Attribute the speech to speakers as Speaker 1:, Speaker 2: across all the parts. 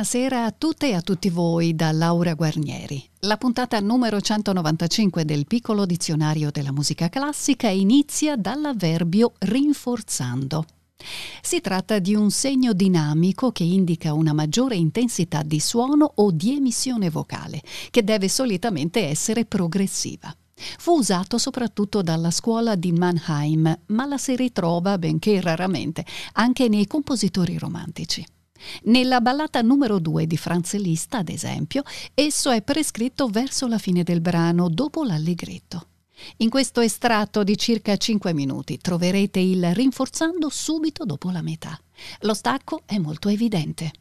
Speaker 1: Buonasera a tutte e a tutti voi da Laura Guarnieri. La puntata numero 195 del piccolo dizionario della musica classica inizia dall'avverbio rinforzando. Si tratta di un segno dinamico che indica una maggiore intensità di suono o di emissione vocale, che deve solitamente essere progressiva. Fu usato soprattutto dalla scuola di Mannheim, ma la si ritrova, benché raramente, anche nei compositori romantici. Nella ballata numero 2 di Franz Liszt, ad esempio, esso è prescritto verso la fine del brano, dopo l'allegretto. In questo estratto di circa 5 minuti troverete il rinforzando subito dopo la metà. Lo stacco è molto evidente.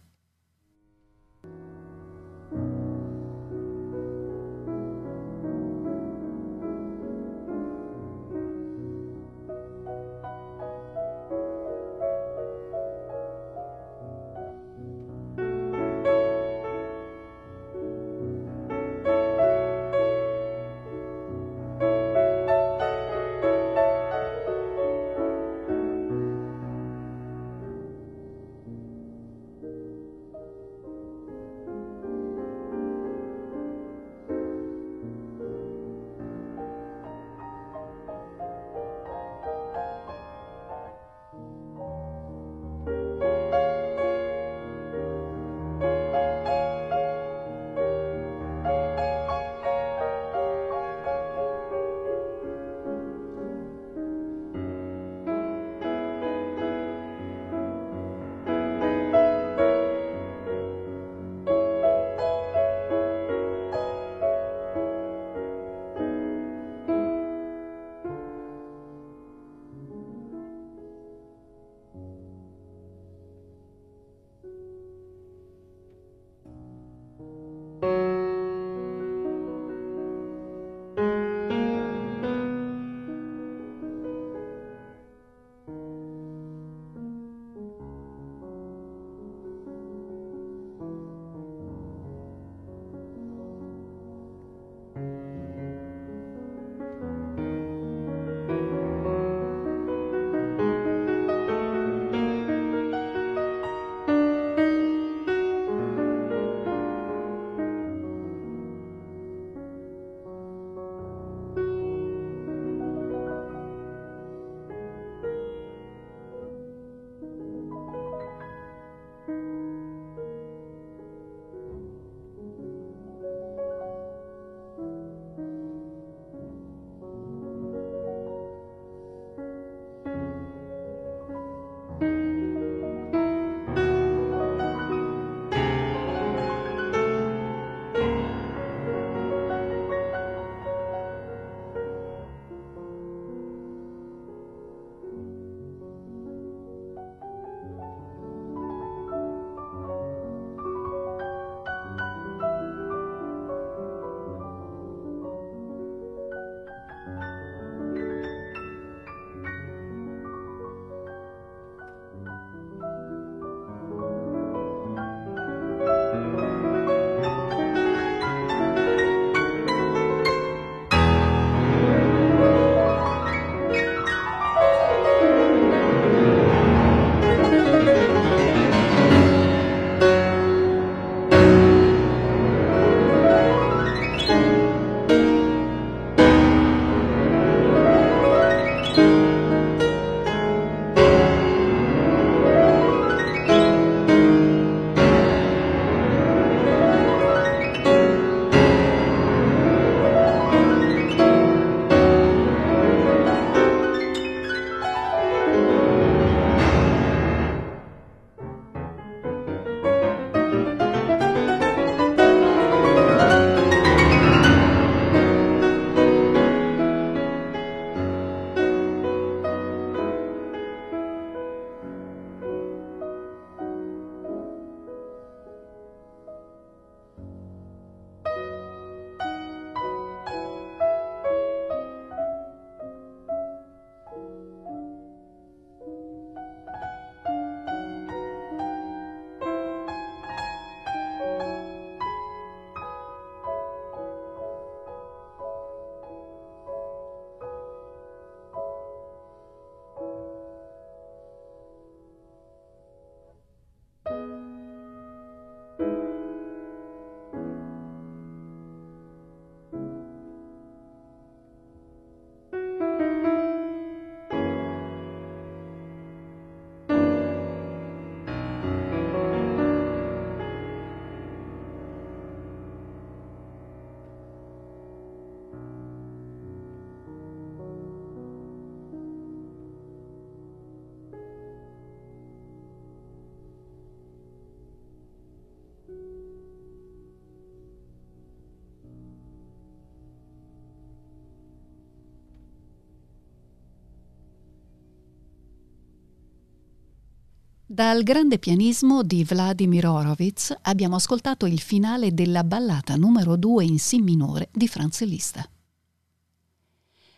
Speaker 1: Dal grande pianismo di Vladimir Horowitz abbiamo ascoltato il finale della ballata numero 2 in Si minore di Franz Liszt.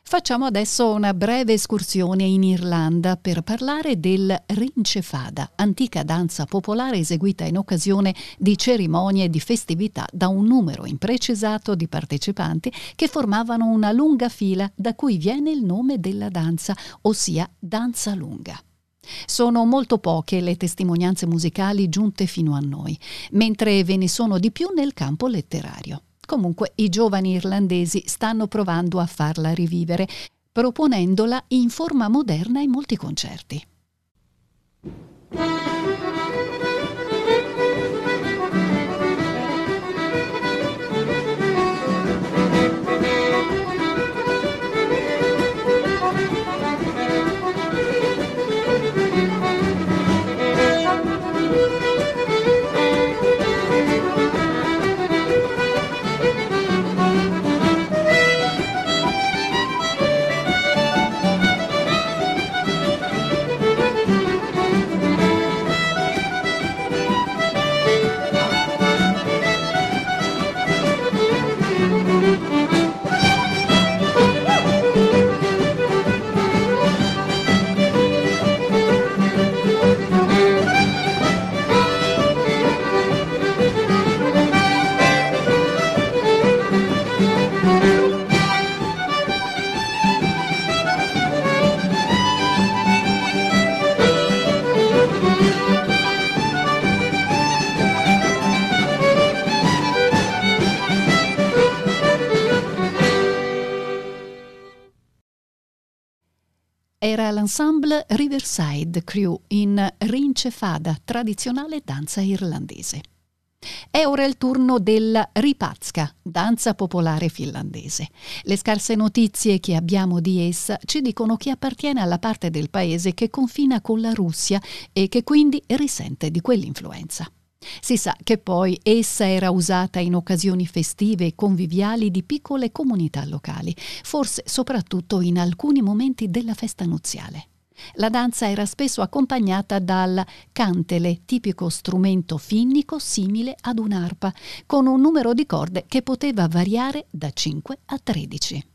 Speaker 1: Facciamo adesso una breve escursione in Irlanda per parlare del rincefada, antica danza popolare eseguita in occasione di cerimonie e di festività da un numero imprecisato di partecipanti che formavano una lunga fila da cui viene il nome della danza, ossia danza lunga. Sono molto poche le testimonianze musicali giunte fino a noi, mentre ve ne sono di più nel campo letterario. Comunque i giovani irlandesi stanno provando a farla rivivere, proponendola in forma moderna in molti concerti. L'ensemble Riverside Crew in Rince Fada, tradizionale danza irlandese. È ora il turno della ripazka, danza popolare finlandese. Le scarse notizie che abbiamo di essa ci dicono che appartiene alla parte del paese che confina con la Russia e che quindi risente di quell'influenza. Si sa che poi essa era usata in occasioni festive e conviviali di piccole comunità locali, forse soprattutto in alcuni momenti della festa nuziale. La danza era spesso accompagnata dal cantele, tipico strumento finnico simile ad un'arpa, con un numero di corde che poteva variare da 5 a 13.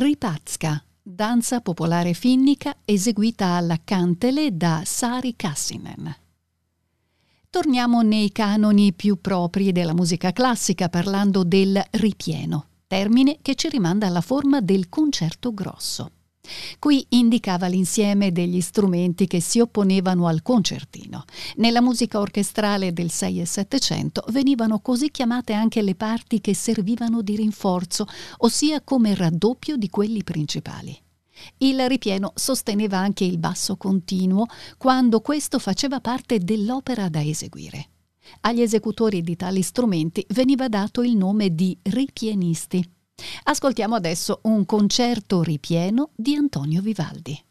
Speaker 1: Ripazka, danza popolare finnica eseguita alla Kantele da Sari Kassinen. Torniamo nei canoni più propri della musica classica parlando del ripieno, termine che ci rimanda alla forma del concerto grosso. Qui indicava l'insieme degli strumenti che si opponevano al concertino. Nella musica orchestrale del 6 e 700 venivano così chiamate anche le parti che servivano di rinforzo, ossia come raddoppio di quelli principali. Il ripieno sosteneva anche il basso continuo quando questo faceva parte dell'opera da eseguire. Agli esecutori di tali strumenti veniva dato il nome di ripienisti. Ascoltiamo adesso un concerto ripieno di Antonio Vivaldi.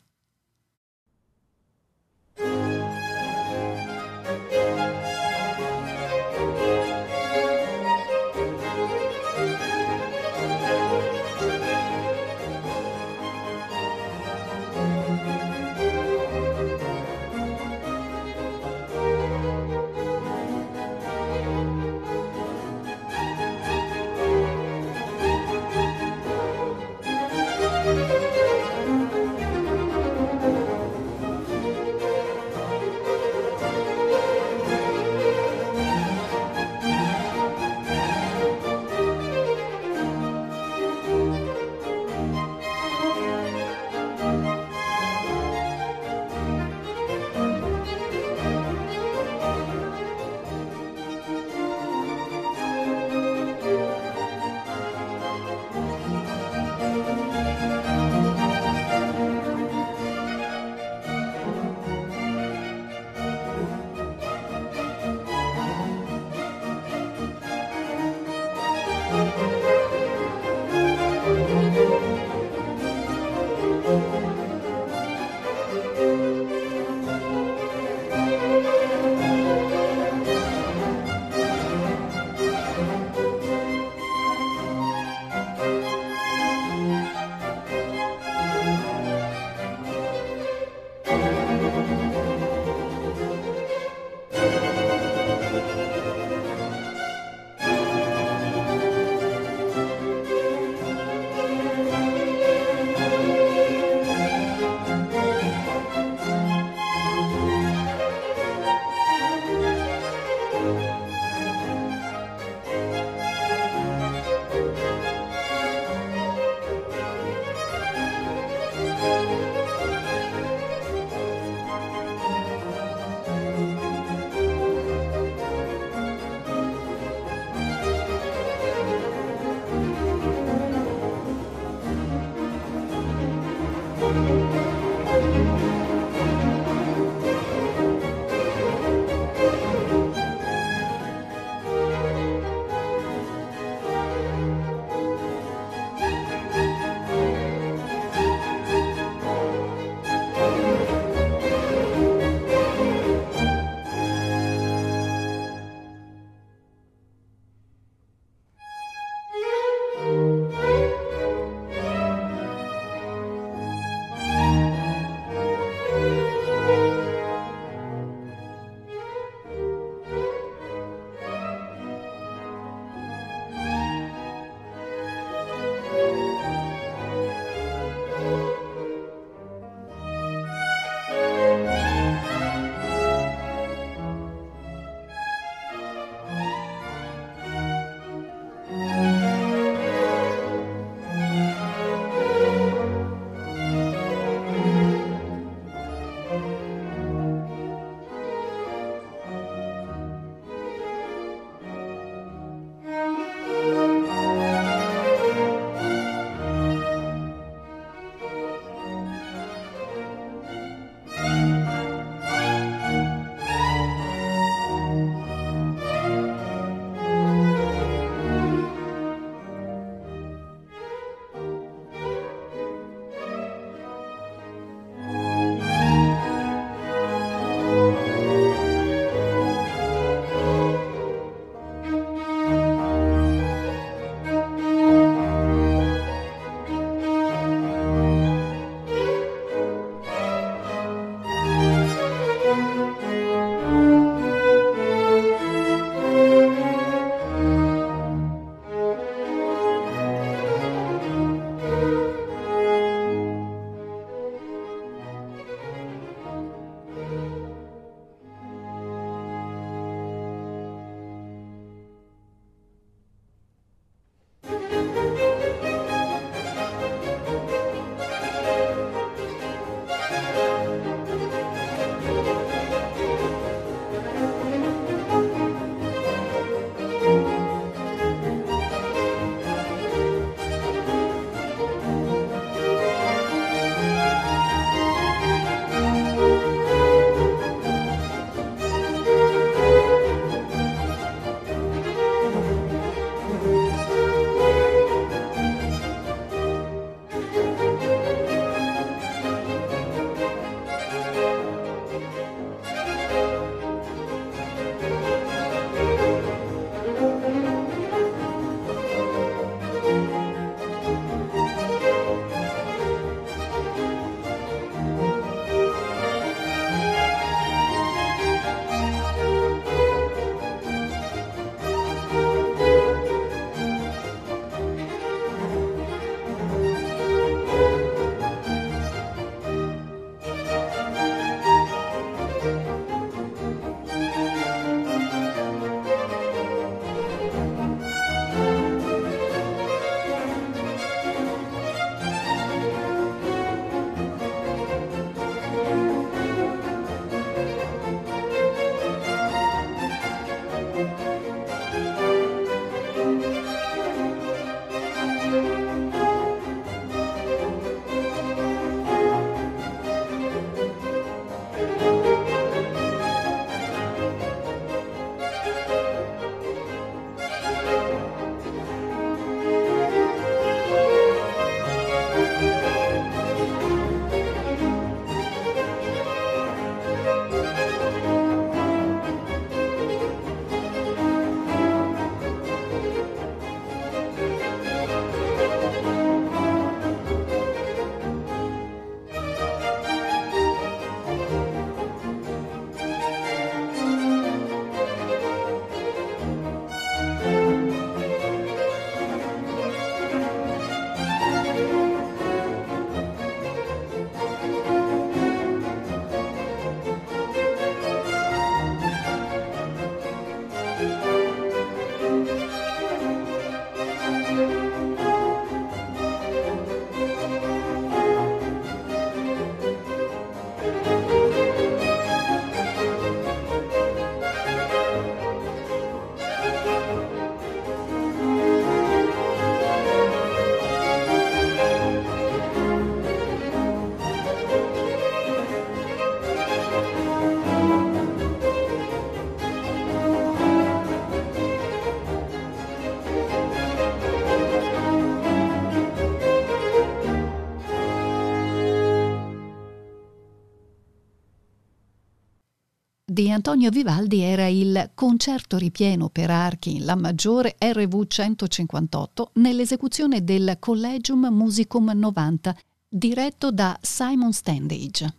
Speaker 1: Di Antonio Vivaldi era il Concerto ripieno per archi in La maggiore RV 158 nell'esecuzione del Collegium Musicum 90 diretto da Simon Standage.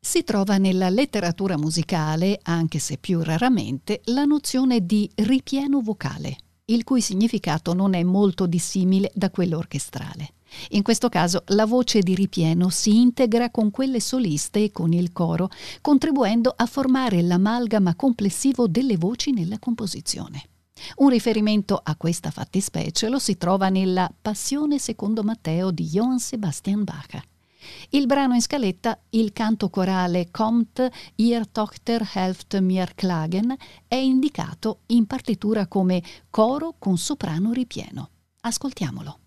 Speaker 1: Si trova nella letteratura musicale, anche se più raramente, la nozione di ripieno vocale, il cui significato non è molto dissimile da quello orchestrale. In questo caso la voce di ripieno si integra con quelle soliste e con il coro, contribuendo a formare l'amalgama complessivo delle voci nella composizione. Un riferimento a questa fattispecie lo si trova nella Passione secondo Matteo di Johann Sebastian Bach. Il brano in scaletta, il canto corale Kommt ihr Tochter helft mir klagen, è indicato in partitura come coro con soprano ripieno. Ascoltiamolo.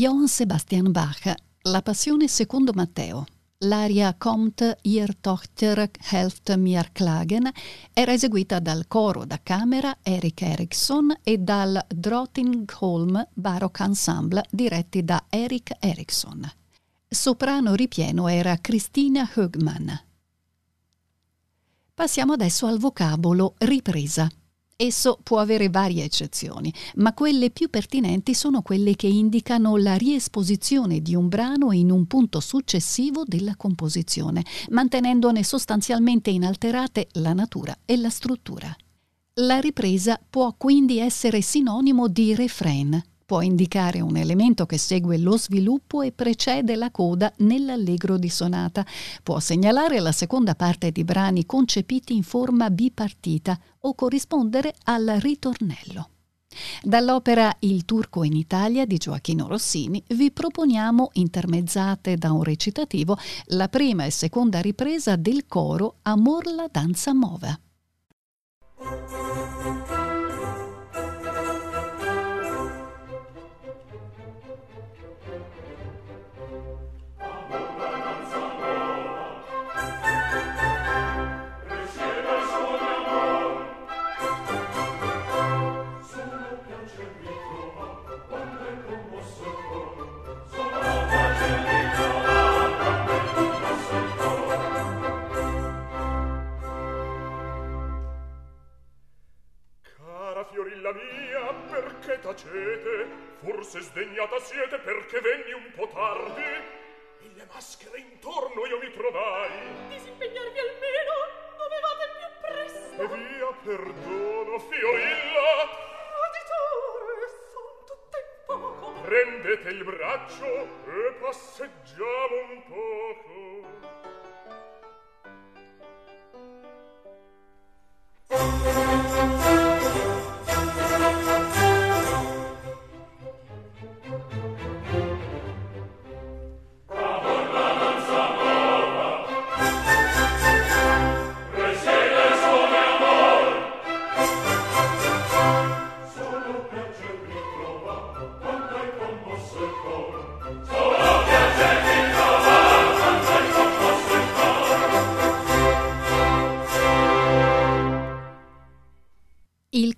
Speaker 1: Johann Sebastian Bach, La Passione secondo Matteo. L'aria Kommt ihr Tochter helft mir klagen era eseguita dal coro da camera Erik Eriksson e dal Drottningholm Baroque Ensemble diretti da Erik Eriksson. Soprano ripieno era Christina Högman. Passiamo adesso al vocabolo ripresa. Esso può avere varie eccezioni, ma quelle più pertinenti sono quelle che indicano la riesposizione di un brano in un punto successivo della composizione, mantenendone sostanzialmente inalterate la natura e la struttura. La ripresa può quindi essere sinonimo di refrain, può indicare un elemento che segue lo sviluppo e precede la coda nell'allegro di sonata, può segnalare la seconda parte di brani concepiti in forma bipartita o corrispondere al ritornello. Dall'opera Il turco in Italia di Gioacchino Rossini vi proponiamo, intermezzate da un recitativo, la prima e seconda ripresa del coro Amor la danza mova.
Speaker 2: forse sdegnata siete perché venni un po' tardi? Mille maschere intorno io mi trovai.
Speaker 3: Disimpegnarvi almeno dovevate più presto.
Speaker 2: E via perdono Fiorilla.
Speaker 3: Traditore son tutta in poco.
Speaker 2: Prendete il braccio e passeggiamo un poco. Thank you.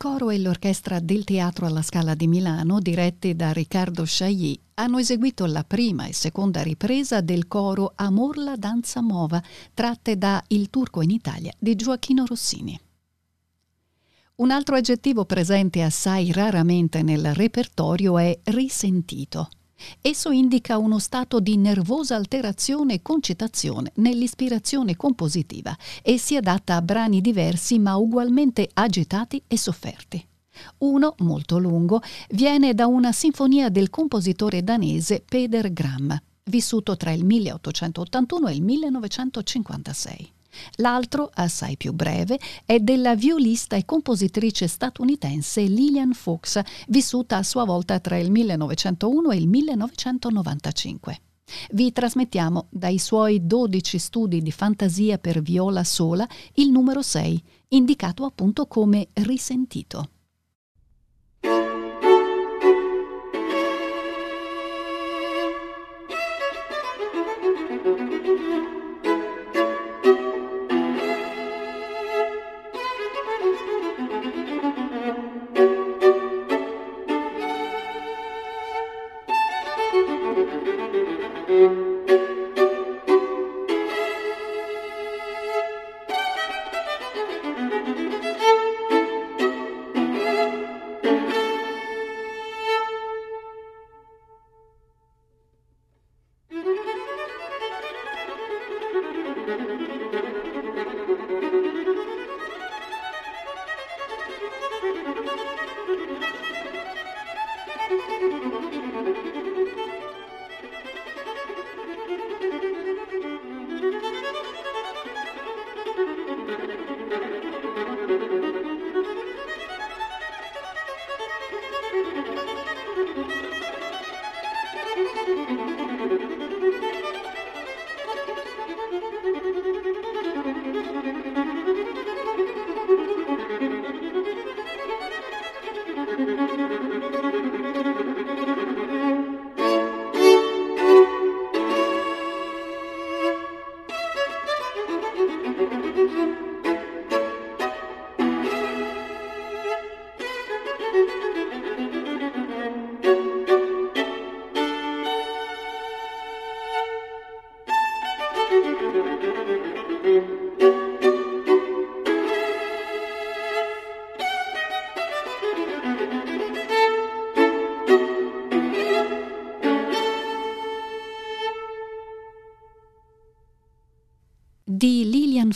Speaker 1: Coro e l'orchestra del Teatro alla Scala di Milano, diretti da Riccardo Chailly, hanno eseguito la prima e seconda ripresa del coro Amor la danza mova, tratte da Il turco in Italia di Gioacchino Rossini. Un altro aggettivo presente assai raramente nel repertorio è risentito. Esso indica uno stato di nervosa alterazione e concitazione nell'ispirazione compositiva e si adatta a brani diversi ma ugualmente agitati e sofferti. Uno, molto lungo, viene da una sinfonia del compositore danese Peder Gram, vissuto tra il 1881 e il 1956. L'altro, assai più breve, è della violista e compositrice statunitense Lillian Fuchs, vissuta a sua volta tra il 1901 e il 1995. Vi trasmettiamo dai suoi 12 studi di fantasia per viola sola il numero 6, indicato appunto come risentito.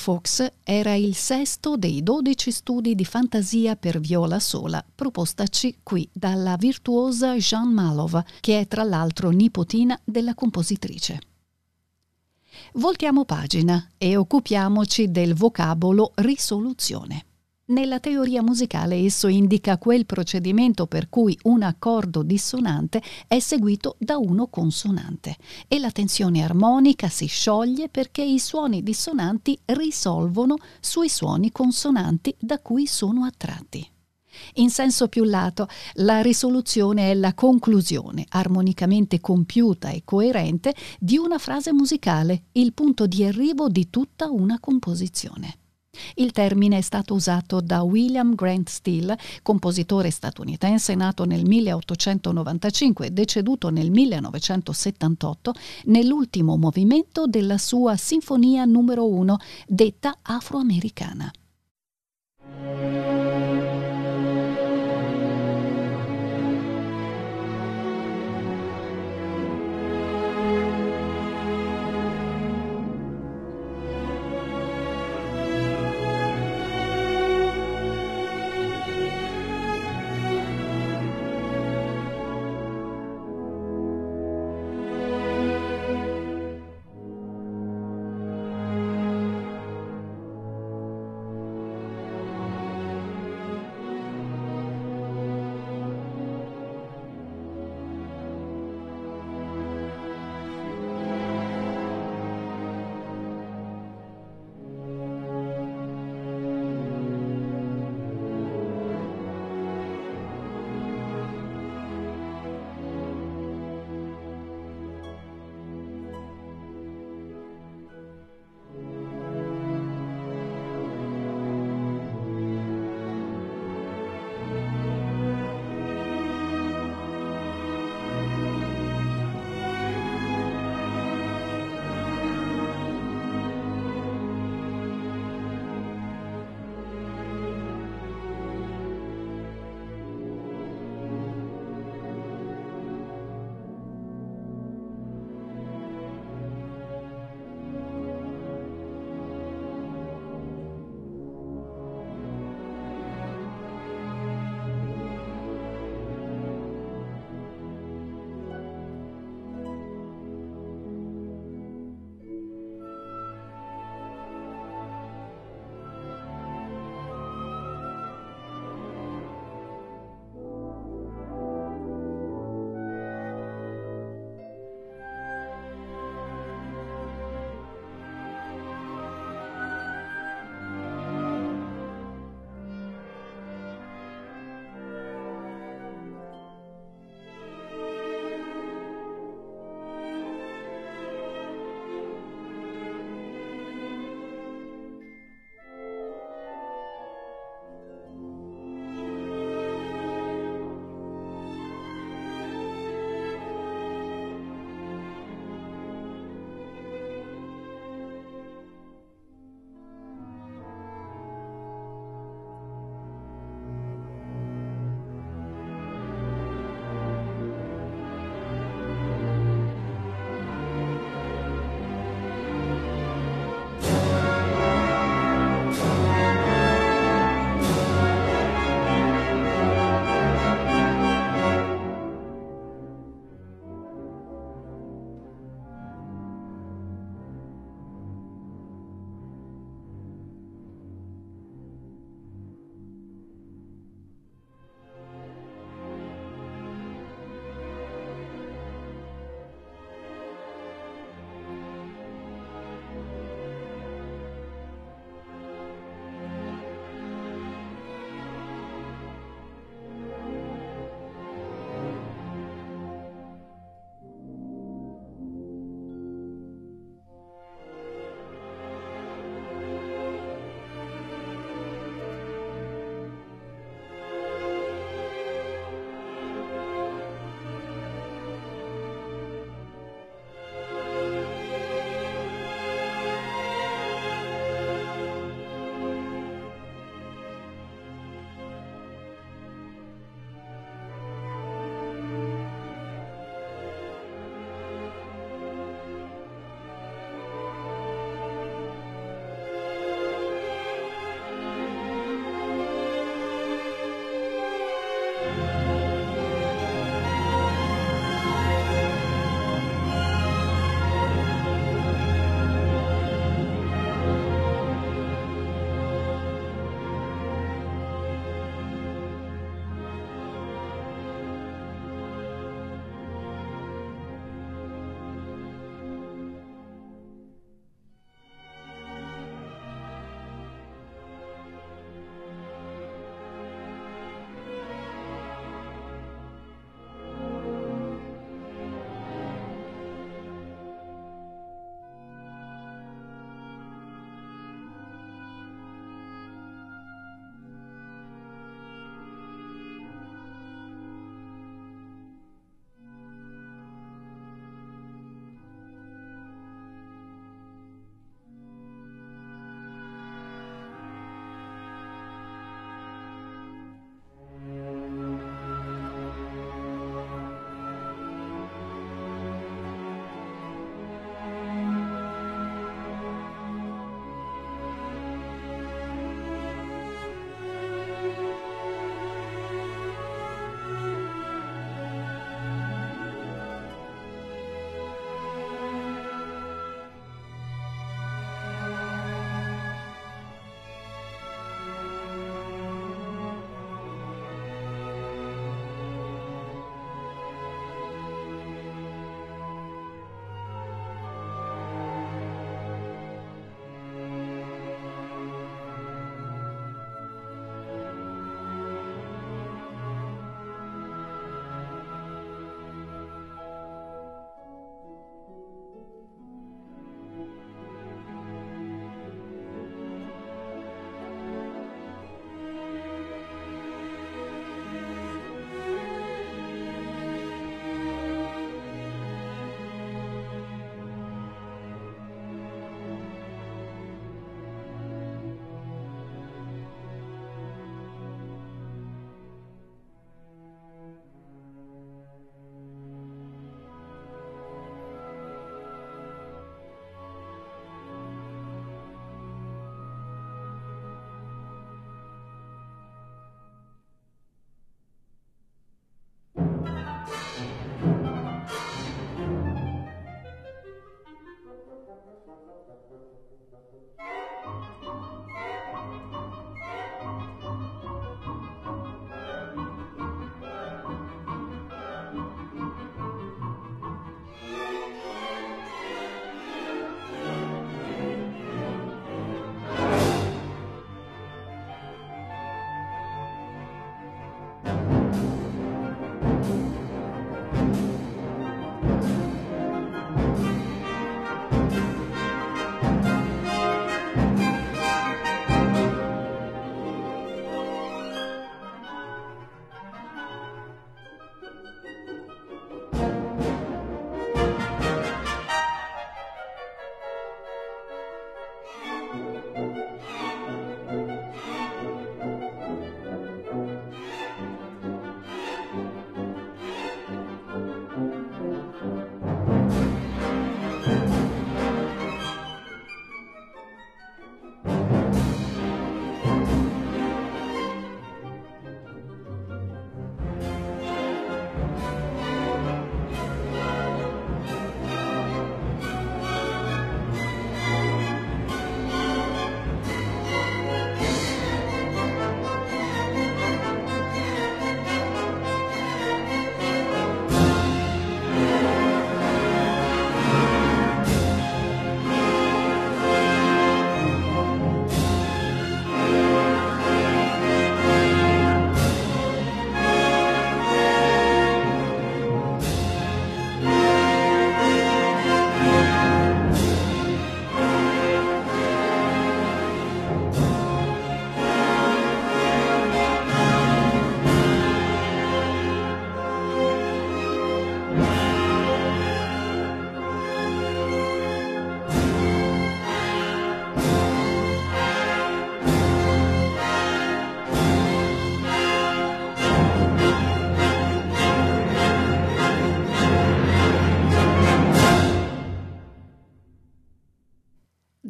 Speaker 1: Fox era il sesto dei dodici studi di fantasia per viola sola propostaci qui dalla virtuosa Jean Malov, che è tra l'altro nipotina della compositrice. Voltiamo pagina e occupiamoci del vocabolo risoluzione. Nella teoria musicale esso indica quel procedimento per cui un accordo dissonante è seguito da uno consonante e la tensione armonica si scioglie perché i suoni dissonanti risolvono sui suoni consonanti da cui sono attratti. In senso più lato, la risoluzione è la conclusione, armonicamente compiuta e coerente, di una frase musicale, il punto di arrivo di tutta una composizione. Il termine è stato usato da William Grant Steele, compositore statunitense nato nel 1895 e deceduto nel 1978, nell'ultimo movimento della sua Sinfonia numero 1, detta afroamericana.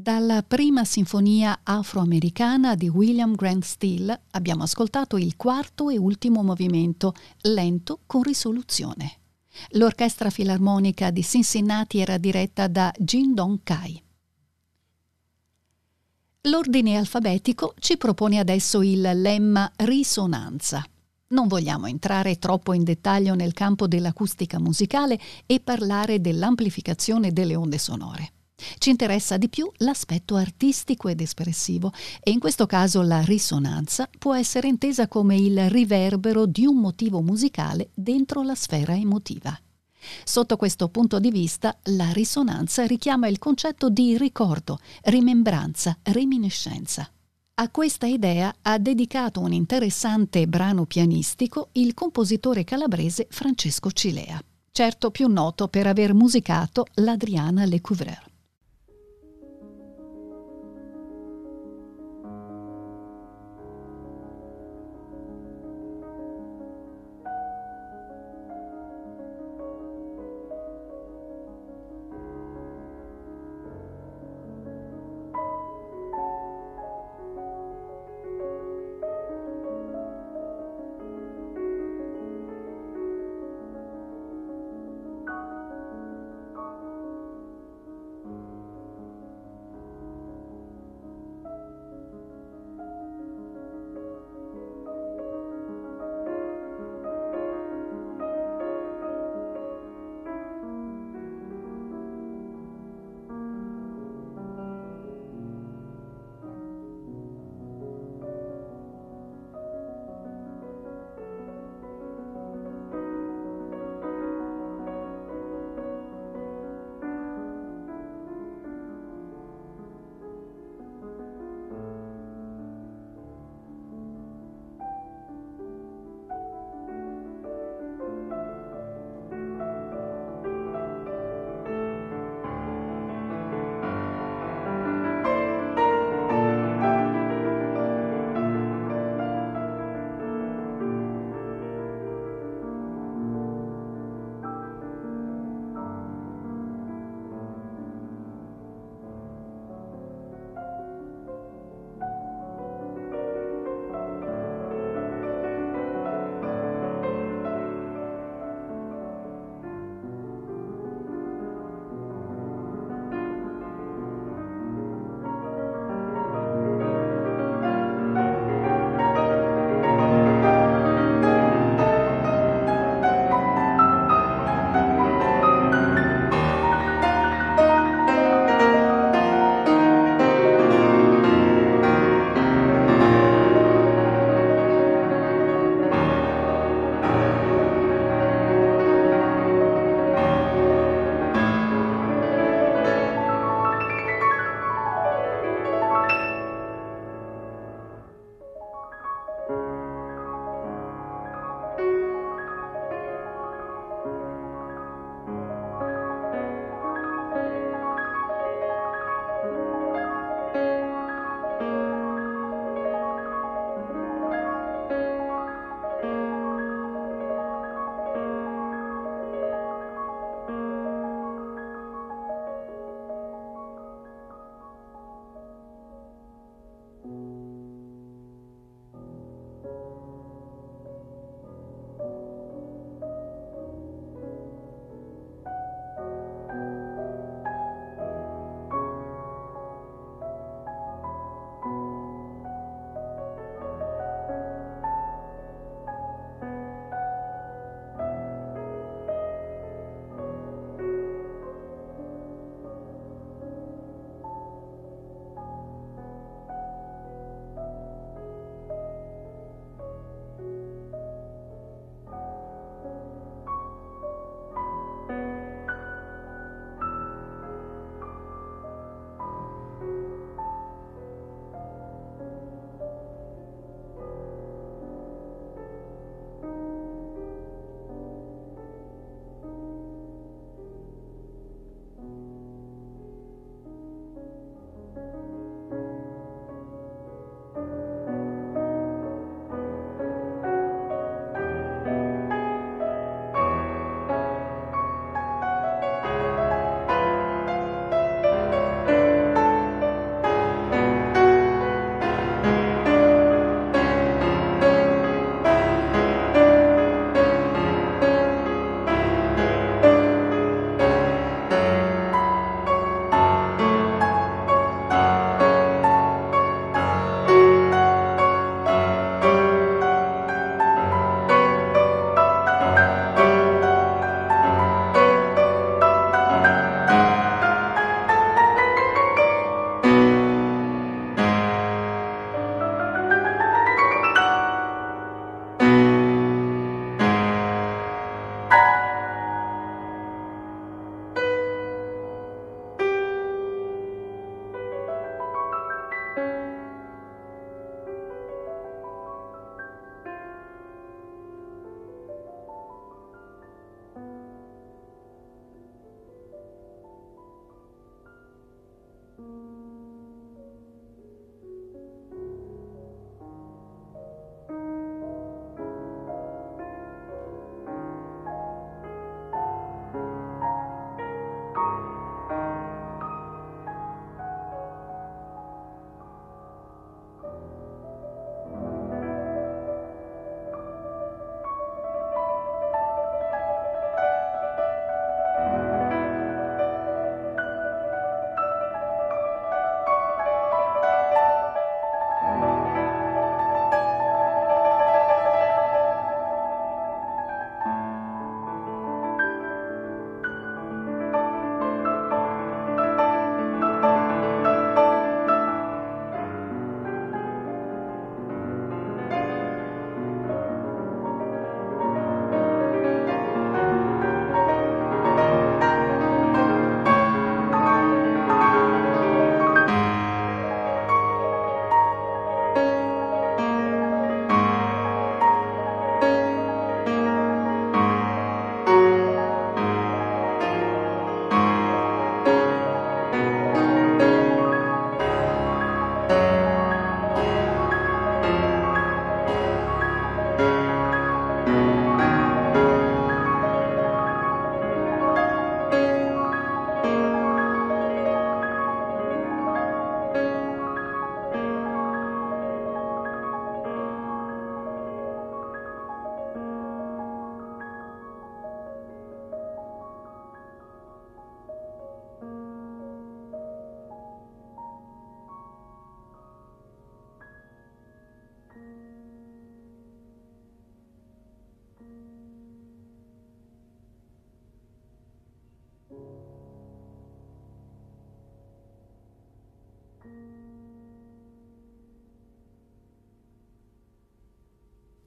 Speaker 1: Dalla prima sinfonia afroamericana di William Grant Steele abbiamo ascoltato il quarto e ultimo movimento, lento con risoluzione. L'orchestra filarmonica di Cincinnati era diretta da Jin Dong Kai. L'ordine alfabetico ci propone adesso il lemma risonanza. Non vogliamo entrare troppo in dettaglio nel campo dell'acustica musicale e parlare dell'amplificazione delle onde sonore. Ci interessa di più l'aspetto artistico ed espressivo e in questo caso la risonanza può essere intesa come il riverbero di un motivo musicale dentro la sfera emotiva. Sotto questo punto di vista, la risonanza richiama il concetto di ricordo, rimembranza, reminiscenza. A questa idea ha dedicato un interessante brano pianistico il compositore calabrese Francesco Cilea, certo più noto per aver musicato l'Adriana Lecouvreur.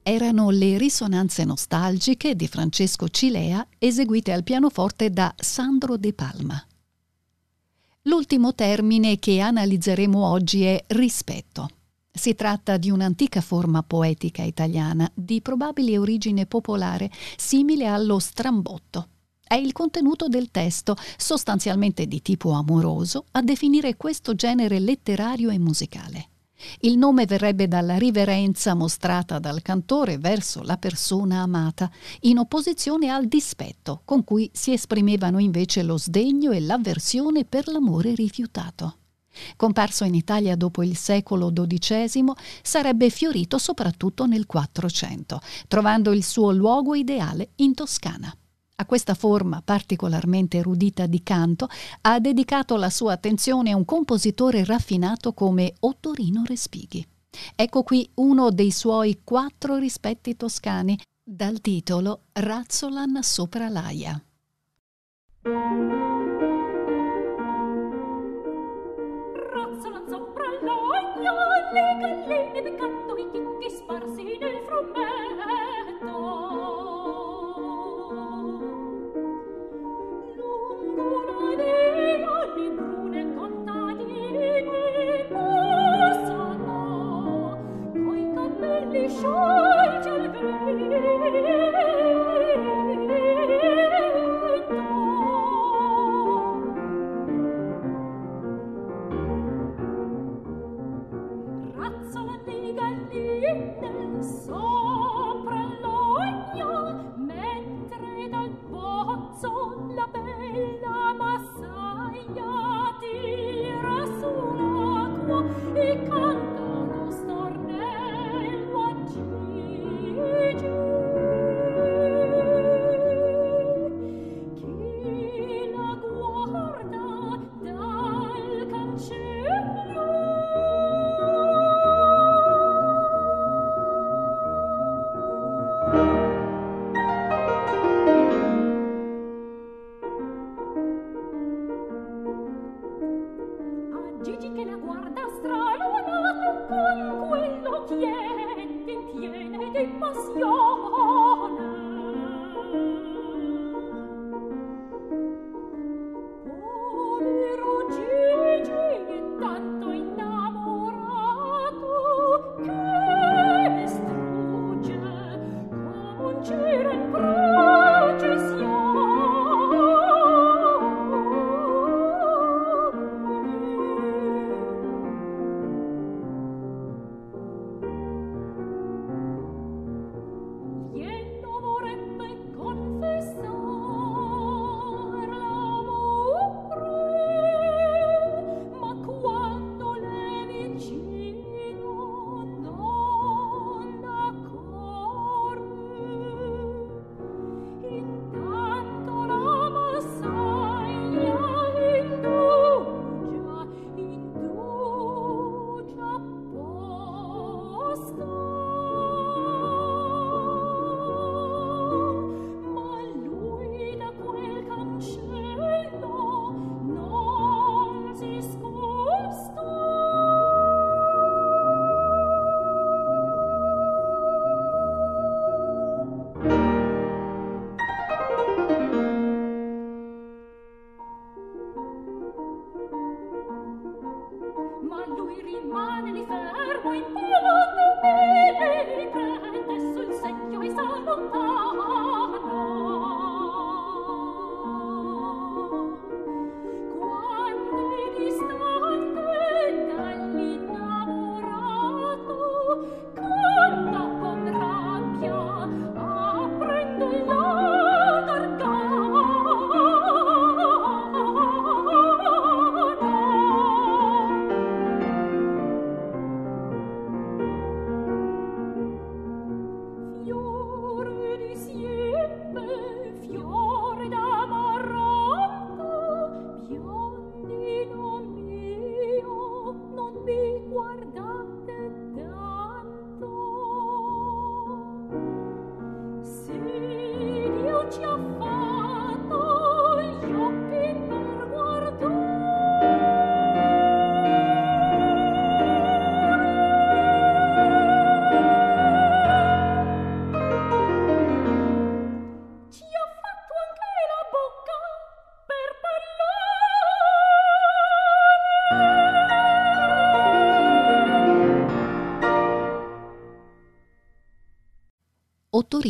Speaker 1: Erano le risonanze nostalgiche di Francesco Cilea eseguite al pianoforte da Sandro De Palma. L'ultimo termine che analizzeremo oggi è rispetto. Si tratta di un'antica forma poetica italiana di probabile origine popolare, simile allo strambotto. È il contenuto del testo, sostanzialmente di tipo amoroso, a definire questo genere letterario e musicale. Il nome verrebbe dalla riverenza mostrata dal cantore verso la persona amata, in opposizione al dispetto con cui si esprimevano invece lo sdegno e l'avversione per l'amore rifiutato. Comparso in Italia dopo il secolo XII, sarebbe fiorito soprattutto nel Quattrocento, trovando il suo luogo ideale in Toscana. A questa forma particolarmente erudita di canto ha dedicato la sua attenzione un compositore raffinato come Ottorino Respighi. Ecco qui uno dei suoi quattro rispetti toscani dal titolo Razzolan sopra l'aia.
Speaker 3: le gallene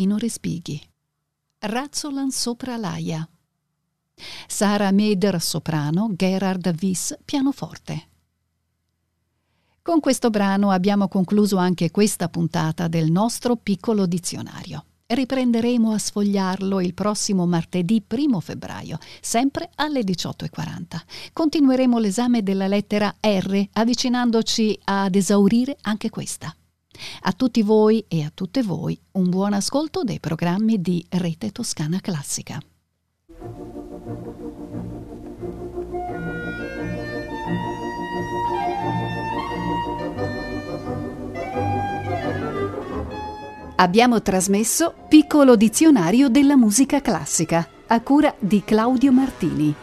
Speaker 1: Torino Respighi. Razzolan sopra l'aia. Sara Meder soprano, Gerard Wiss pianoforte. Con questo brano abbiamo concluso anche questa puntata del nostro piccolo dizionario. Riprenderemo a sfogliarlo il prossimo martedì 1 febbraio, sempre alle 18.40. Continueremo l'esame della lettera R, avvicinandoci ad esaurire anche questa. A tutti voi e a tutte voi un buon ascolto dei programmi di Rete Toscana Classica. Abbiamo trasmesso Piccolo dizionario della musica classica a cura di Claudio Martini.